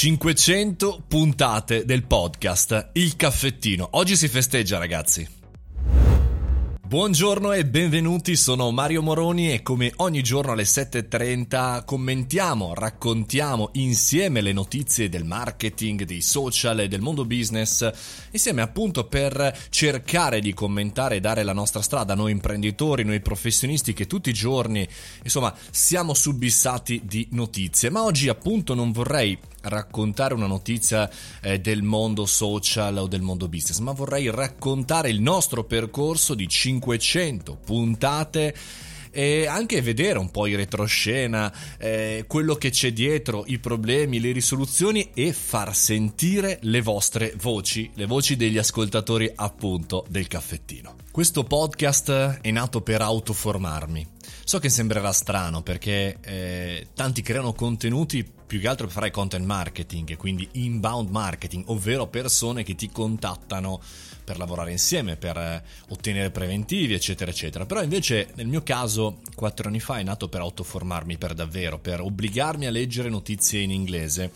500 puntate del podcast Il caffettino. Oggi si festeggia, ragazzi. Buongiorno e benvenuti, sono Mario Moroni e come ogni giorno alle 7.30 commentiamo, raccontiamo insieme le notizie del marketing, dei social e del mondo business, insieme appunto per cercare di commentare e dare la nostra strada, noi imprenditori, noi professionisti che tutti i giorni, insomma, siamo subissati di notizie. Ma oggi appunto non vorrei raccontare una notizia eh, del mondo social o del mondo business, ma vorrei raccontare il nostro percorso di 500 puntate e anche vedere un po' in retroscena eh, quello che c'è dietro, i problemi, le risoluzioni e far sentire le vostre voci, le voci degli ascoltatori appunto del caffettino. Questo podcast è nato per autoformarmi. So che sembrerà strano perché eh, tanti creano contenuti più che altro per fare content marketing, quindi inbound marketing, ovvero persone che ti contattano per lavorare insieme, per eh, ottenere preventivi, eccetera, eccetera. Però invece nel mio caso, quattro anni fa, è nato per autoformarmi per davvero, per obbligarmi a leggere notizie in inglese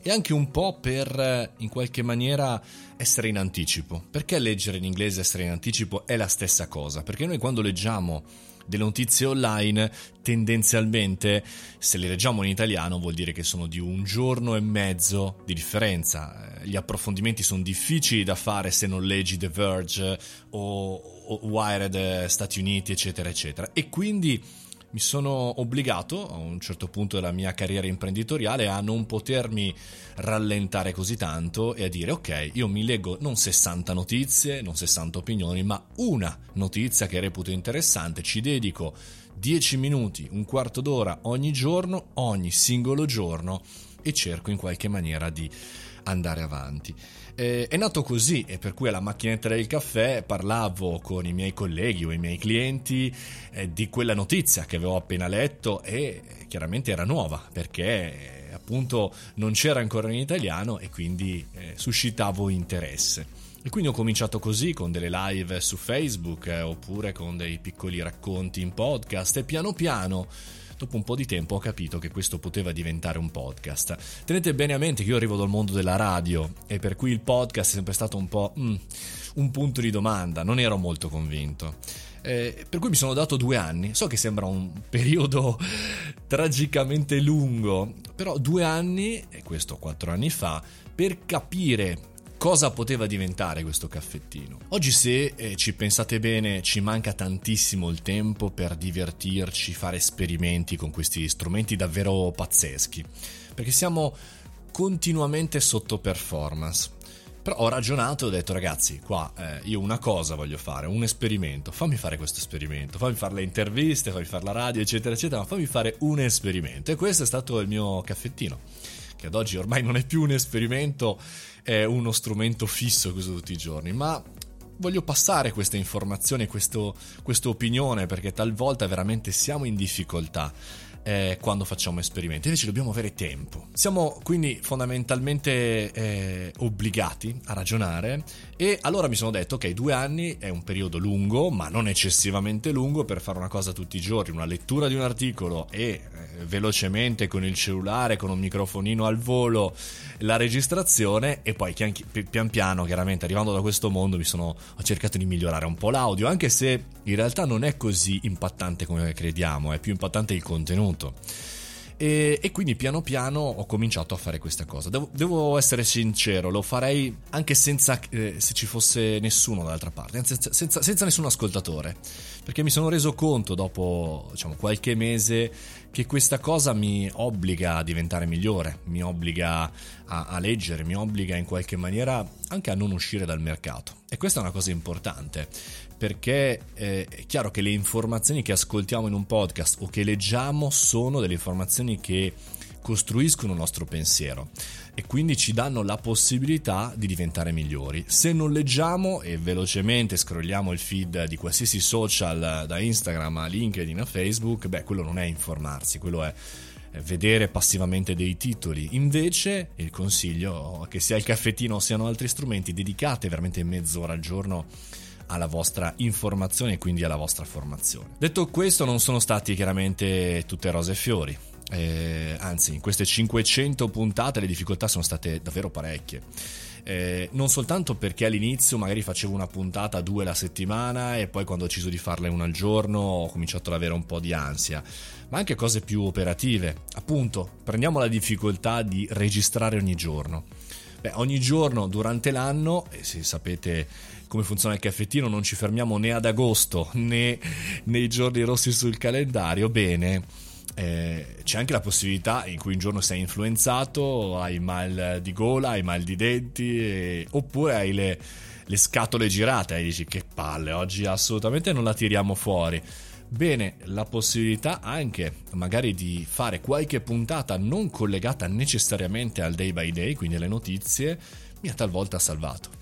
e anche un po' per eh, in qualche maniera essere in anticipo. Perché leggere in inglese e essere in anticipo è la stessa cosa? Perché noi quando leggiamo delle notizie online tendenzialmente se le leggiamo in italiano vuol dire che sono di un giorno e mezzo di differenza. Gli approfondimenti sono difficili da fare se non leggi The Verge o, o Wired Stati Uniti eccetera eccetera. E quindi mi sono obbligato a un certo punto della mia carriera imprenditoriale a non potermi rallentare così tanto e a dire ok, io mi leggo non 60 notizie, non 60 opinioni, ma una notizia che reputo interessante, ci dedico 10 minuti, un quarto d'ora ogni giorno, ogni singolo giorno e cerco in qualche maniera di andare avanti. Eh, è nato così e per cui alla macchinetta del caffè parlavo con i miei colleghi o i miei clienti eh, di quella notizia che avevo appena letto e chiaramente era nuova perché eh, appunto non c'era ancora in italiano e quindi eh, suscitavo interesse. E quindi ho cominciato così con delle live su Facebook eh, oppure con dei piccoli racconti in podcast e piano piano dopo un po' di tempo ho capito che questo poteva diventare un podcast. Tenete bene a mente che io arrivo dal mondo della radio e per cui il podcast è sempre stato un po' mm, un punto di domanda, non ero molto convinto. Eh, per cui mi sono dato due anni. So che sembra un periodo tragicamente lungo, però due anni, e questo quattro anni fa, per capire cosa poteva diventare questo caffettino. Oggi se eh, ci pensate bene ci manca tantissimo il tempo per divertirci, fare esperimenti con questi strumenti davvero pazzeschi, perché siamo continuamente sotto performance. Però ho ragionato e ho detto ragazzi, qua eh, io una cosa voglio fare, un esperimento, fammi fare questo esperimento, fammi fare le interviste, fammi fare la radio, eccetera, eccetera, ma fammi fare un esperimento. E questo è stato il mio caffettino, che ad oggi ormai non è più un esperimento, è uno strumento fisso che uso tutti i giorni, ma voglio passare questa informazione, questa opinione, perché talvolta veramente siamo in difficoltà eh, quando facciamo esperimenti, invece dobbiamo avere tempo. Siamo quindi fondamentalmente eh, obbligati a ragionare. E allora mi sono detto, ok, due anni è un periodo lungo, ma non eccessivamente lungo per fare una cosa tutti i giorni, una lettura di un articolo e eh, velocemente con il cellulare, con un microfonino al volo, la registrazione. E poi pian piano, chiaramente arrivando da questo mondo, mi sono, ho cercato di migliorare un po' l'audio, anche se in realtà non è così impattante come crediamo, è più impattante il contenuto. E, e, quindi piano piano ho cominciato a fare questa cosa. Devo, devo essere sincero, lo farei anche senza eh, se ci fosse nessuno dall'altra parte, senza, senza, senza, nessun ascoltatore, perché mi sono reso conto dopo diciamo, qualche mese che questa cosa mi obbliga a diventare migliore, mi obbliga a, a leggere, mi obbliga in qualche maniera anche a non uscire dal mercato. E questa è una cosa importante, perché eh, è chiaro che le informazioni che ascoltiamo in un podcast o che leggiamo sono delle informazioni che costruiscono il nostro pensiero e quindi ci danno la possibilità di diventare migliori. Se non leggiamo e velocemente scrolliamo il feed di qualsiasi social da Instagram a LinkedIn a Facebook, beh, quello non è informarsi, quello è vedere passivamente dei titoli. Invece il consiglio che sia il caffettino o siano altri strumenti, dedicate veramente mezz'ora al giorno alla vostra informazione e quindi alla vostra formazione. Detto questo, non sono stati chiaramente tutte rose e fiori. Eh, anzi in queste 500 puntate le difficoltà sono state davvero parecchie. Eh, non soltanto perché all'inizio magari facevo una puntata due la settimana e poi quando ho deciso di farle una al giorno ho cominciato ad avere un po' di ansia, ma anche cose più operative. Appunto, prendiamo la difficoltà di registrare ogni giorno. Beh, ogni giorno durante l'anno, e se sapete come funziona il caffettino, non ci fermiamo né ad agosto né nei giorni rossi sul calendario, bene eh, c'è anche la possibilità in cui un giorno sei influenzato, hai mal di gola, hai mal di denti, e, oppure hai le, le scatole girate e dici che palle, oggi assolutamente non la tiriamo fuori. Bene, la possibilità anche magari di fare qualche puntata non collegata necessariamente al day by day, quindi alle notizie, mi ha talvolta salvato.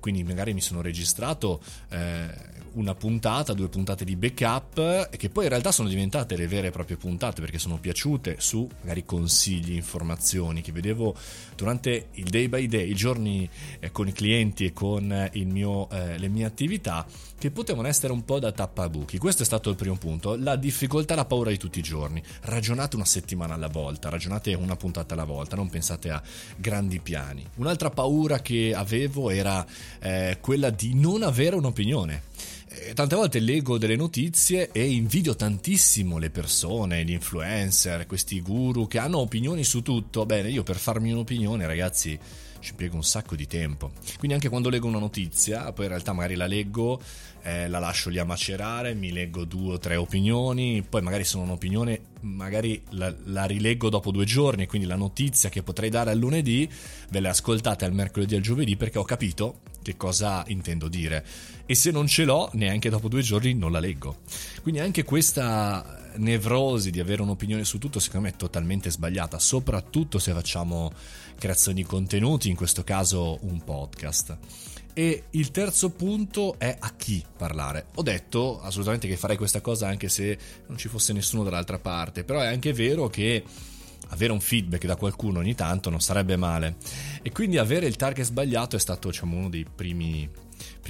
Quindi magari mi sono registrato eh, una puntata, due puntate di backup che poi in realtà sono diventate le vere e proprie puntate perché sono piaciute su magari consigli, informazioni che vedevo durante il day by day, i giorni eh, con i clienti e con eh, mio, eh, le mie attività che potevano essere un po' da tappabuchi. Questo è stato il primo punto, la difficoltà, la paura di tutti i giorni. Ragionate una settimana alla volta, ragionate una puntata alla volta, non pensate a grandi piani. Un'altra paura che avevo era eh, quella di non avere un'opinione eh, tante volte leggo delle notizie e invidio tantissimo le persone, gli influencer, questi guru che hanno opinioni su tutto. Bene, io per farmi un'opinione, ragazzi, ci impiego un sacco di tempo. Quindi anche quando leggo una notizia, poi in realtà magari la leggo, eh, la lascio lì a macerare, mi leggo due o tre opinioni, poi magari sono un'opinione, magari la, la rileggo dopo due giorni, quindi la notizia che potrei dare al lunedì ve la ascoltate al mercoledì e al giovedì perché ho capito che cosa intendo dire e se non ce l'ho neanche dopo due giorni non la leggo. Quindi anche questa nevrosi di avere un'opinione su tutto secondo me è totalmente sbagliata, soprattutto se facciamo creazione di contenuti, in questo caso un podcast. E il terzo punto è a chi parlare. Ho detto assolutamente che farei questa cosa anche se non ci fosse nessuno dall'altra parte, però è anche vero che avere un feedback da qualcuno ogni tanto non sarebbe male. E quindi avere il target sbagliato è stato diciamo, uno dei primi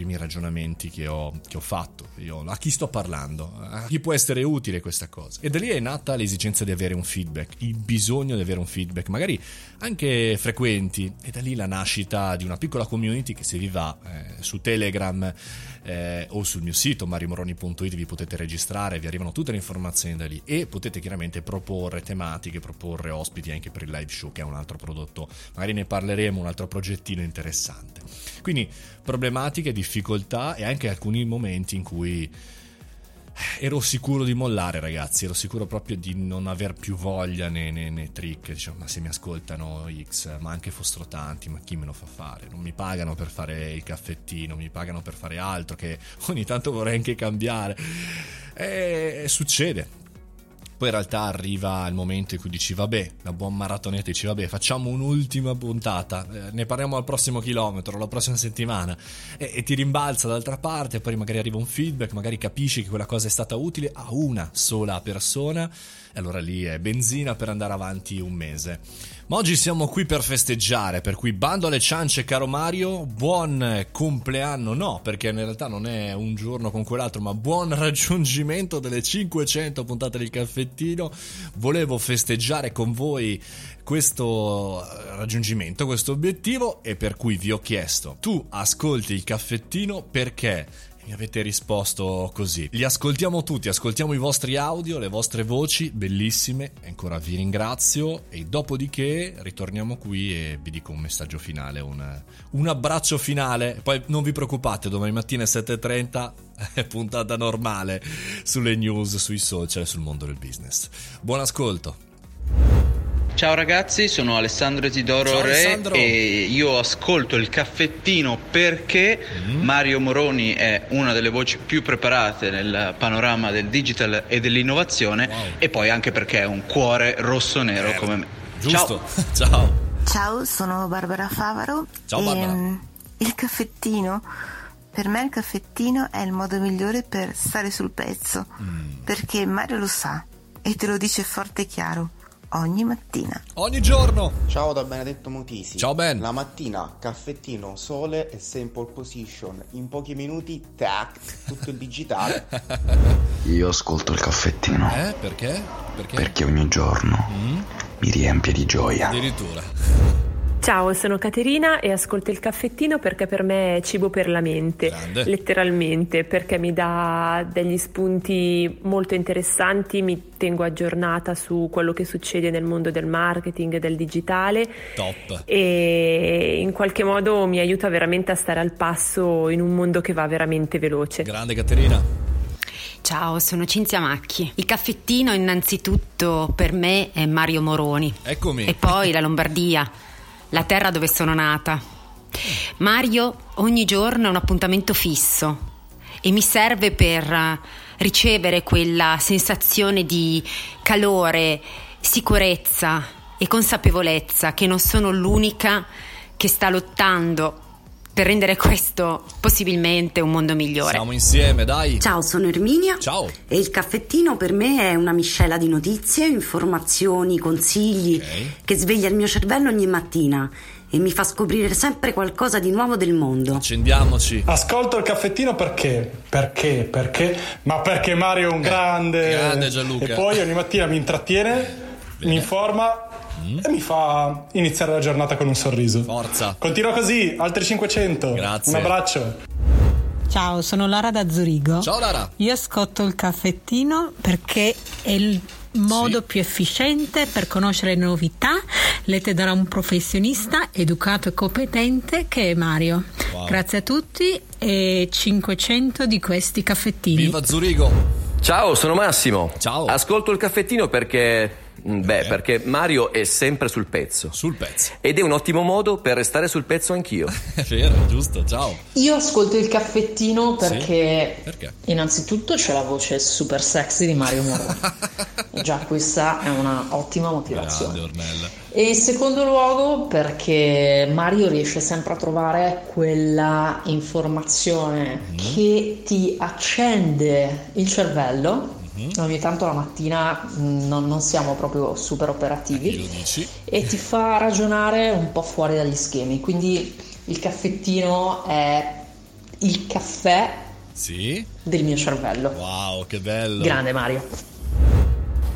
primi ragionamenti che ho, che ho fatto. Io, a chi sto parlando? A chi può essere utile questa cosa? E da lì è nata l'esigenza di avere un feedback, il bisogno di avere un feedback, magari anche frequenti. E da lì la nascita di una piccola community che se vi va eh, su Telegram eh, o sul mio sito mariomoroni.it vi potete registrare, vi arrivano tutte le informazioni da lì e potete chiaramente proporre tematiche, proporre ospiti anche per il live show che è un altro prodotto, magari ne parleremo, un altro progettino interessante. Quindi problematiche, difficoltà e anche alcuni momenti in cui ero sicuro di mollare, ragazzi. Ero sicuro proprio di non aver più voglia nei, nei, nei trick. Diciamo, ma se mi ascoltano X, ma anche fossero tanti, ma chi me lo fa fare? Non mi pagano per fare il caffettino, mi pagano per fare altro che ogni tanto vorrei anche cambiare. E succede, poi in realtà arriva il momento in cui dici vabbè, da buon maratoneta dici vabbè, facciamo un'ultima puntata, eh, ne parliamo al prossimo chilometro, la prossima settimana e, e ti rimbalza dall'altra parte, poi magari arriva un feedback, magari capisci che quella cosa è stata utile a una sola persona e allora lì è benzina per andare avanti un mese. Ma oggi siamo qui per festeggiare, per cui bando alle ciance caro Mario, buon compleanno, no, perché in realtà non è un giorno con quell'altro, ma buon raggiungimento delle 500 puntate del caffettino. Volevo festeggiare con voi questo raggiungimento, questo obiettivo e per cui vi ho chiesto, tu ascolti il caffettino perché mi avete risposto così. Li ascoltiamo tutti, ascoltiamo i vostri audio, le vostre voci, bellissime. Ancora vi ringrazio e dopodiché ritorniamo qui e vi dico un messaggio finale, un, un abbraccio finale. Poi non vi preoccupate, domani mattina alle 7.30 è puntata normale sulle news, sui social, sul mondo del business. Buon ascolto. Ciao ragazzi, sono Alessandro Isidoro Ciao, Re Alessandro. e io ascolto il caffettino perché mm. Mario Moroni è una delle voci più preparate nel panorama del digital e dell'innovazione wow. e poi anche perché è un cuore rosso-nero eh, come me. Giusto. Ciao. Ciao. Ciao, sono Barbara Favaro. Ciao Barbara. E, il caffettino per me il caffettino è il modo migliore per stare sul pezzo, mm. perché Mario lo sa e te lo dice forte e chiaro ogni mattina. Ogni giorno. Ciao da Benedetto Motisi. Ciao Ben. La mattina, caffettino, sole e pole position. In pochi minuti, tac, tutto il digitale. Io ascolto il caffettino. Eh, perché? Perché? Perché ogni giorno mm? mi riempie di gioia. Addirittura. Ciao, sono Caterina e ascolto il caffettino perché per me è cibo per la mente, Grande. letteralmente, perché mi dà degli spunti molto interessanti, mi tengo aggiornata su quello che succede nel mondo del marketing e del digitale. Top. E in qualche modo mi aiuta veramente a stare al passo in un mondo che va veramente veloce. Grande Caterina. Ciao, sono Cinzia Macchi. Il caffettino innanzitutto per me è Mario Moroni. Eccomi. E poi la Lombardia la terra dove sono nata. Mario ogni giorno è un appuntamento fisso e mi serve per ricevere quella sensazione di calore, sicurezza e consapevolezza che non sono l'unica che sta lottando per rendere questo possibilmente un mondo migliore. Siamo insieme, dai. Ciao, sono Erminia. Ciao. E il caffettino per me è una miscela di notizie, informazioni, consigli okay. che sveglia il mio cervello ogni mattina e mi fa scoprire sempre qualcosa di nuovo del mondo. Accendiamoci. Ascolto il caffettino perché? Perché? Perché? Ma perché Mario è un grande. Eh, grande Gianluca. E poi ogni mattina mi intrattiene, Bene. mi informa mm. e mi fa iniziare la giornata con un sorriso. Forza. Continua così, altri 500. Grazie. Un abbraccio. Ciao, sono Lara da Zurigo. Ciao Lara. Io ascolto il caffettino perché è il modo sì. più efficiente per conoscere le novità lette da un professionista educato e competente che è Mario. Wow. Grazie a tutti e 500 di questi caffettini. Viva Zurigo! Ciao, sono Massimo. Ciao. Ascolto il caffettino perché Beh, perché Mario è sempre sul pezzo. Sul pezzo. Ed è un ottimo modo per restare sul pezzo anch'io. è vero, giusto, ciao. Io ascolto il caffettino perché, sì? perché? innanzitutto c'è la voce super sexy di Mario Moroni. già questa è una ottima motivazione. Grande, Ornella. E in secondo luogo perché Mario riesce sempre a trovare quella informazione mm. che ti accende il cervello ogni tanto la mattina mm, non, non siamo proprio super operativi e ti fa ragionare un po' fuori dagli schemi. Quindi il caffettino è il caffè sì? del mio cervello. Wow, che bello! Grande Mario.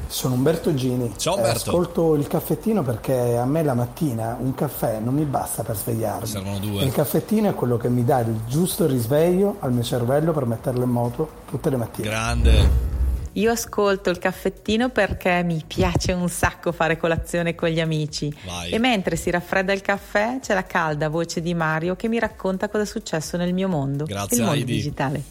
Sono Umberto Gini. Ciao Umberto. ascolto il caffettino perché a me la mattina un caffè non mi basta per svegliarmi. Servono due. Il caffettino è quello che mi dà il giusto risveglio al mio cervello per metterlo in moto tutte le mattine. Grande. Io ascolto il caffettino perché mi piace un sacco fare colazione con gli amici Vai. e mentre si raffredda il caffè c'è la calda voce di Mario che mi racconta cosa è successo nel mio mondo, Grazie, il mondo Heidi. digitale.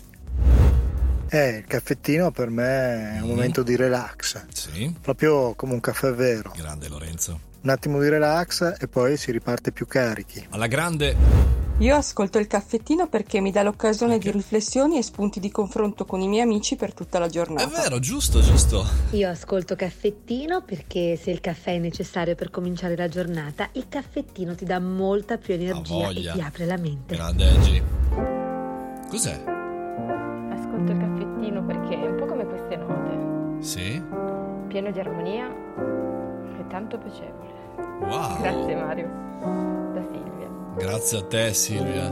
Eh, il caffettino per me è un Mm. momento di relax, Sì, proprio come un caffè vero. grande Lorenzo. Un attimo di relax e poi si riparte più carichi. Alla grande. Io ascolto il caffettino perché mi dà l'occasione di riflessioni e spunti di confronto con i miei amici per tutta la giornata. È vero, giusto, giusto. Io ascolto caffettino perché se il caffè è necessario per cominciare la giornata, il caffettino ti dà molta più energia e ti apre la mente. Grande Angie. Cos'è? Ascolto il caffettino perché è un po' come queste note, Sì? pieno di armonia e tanto piacevole. Wow. Grazie Mario. Da Silvia. Grazie a te Silvia.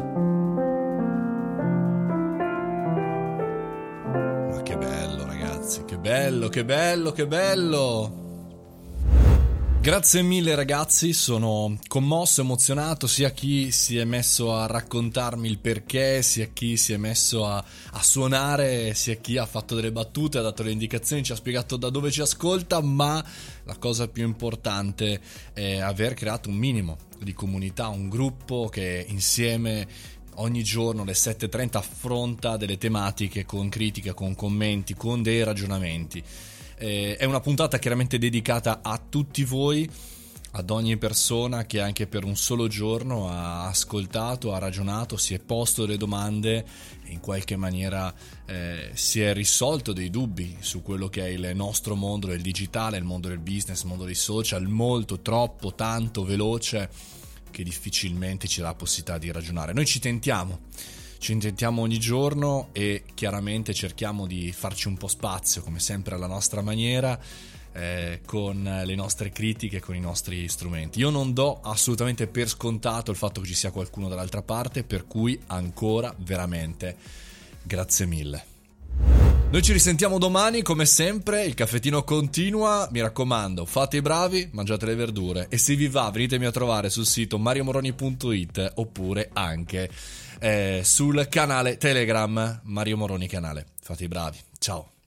Ma che bello ragazzi, che bello, che bello, che bello. Grazie mille ragazzi, sono commosso, emozionato, sia chi si è messo a raccontarmi il perché, sia chi si è messo a, a, suonare, sia chi ha fatto delle battute, ha dato le indicazioni, ci ha spiegato da dove ci ascolta, ma la cosa più importante è aver creato un minimo di comunità, un gruppo che insieme ogni giorno alle 7.30 affronta delle tematiche con critica, con commenti, con dei ragionamenti. Eh, è una puntata chiaramente dedicata a tutti voi, ad ogni persona che anche per un solo giorno ha ascoltato, ha ragionato, si è posto delle domande e in qualche maniera eh, si è risolto dei dubbi su quello che è il nostro mondo del digitale, il mondo del business, il mondo dei social, molto, troppo, tanto veloce che difficilmente ci dà la possibilità di ragionare. Noi ci tentiamo, ci intentiamo ogni giorno e chiaramente cerchiamo di farci un po' spazio, come sempre alla nostra maniera, eh, con le nostre critiche, con i nostri strumenti. Io non do assolutamente per scontato il fatto che ci sia qualcuno dall'altra parte, per cui ancora veramente grazie mille. Noi ci risentiamo domani, come sempre, il caffettino continua, mi raccomando, fate i bravi, mangiate le verdure e se vi va venitemi a trovare sul sito mariomoroni.it oppure anche eh, sul canale Telegram Mario Moroni Canale. Fate i bravi, ciao!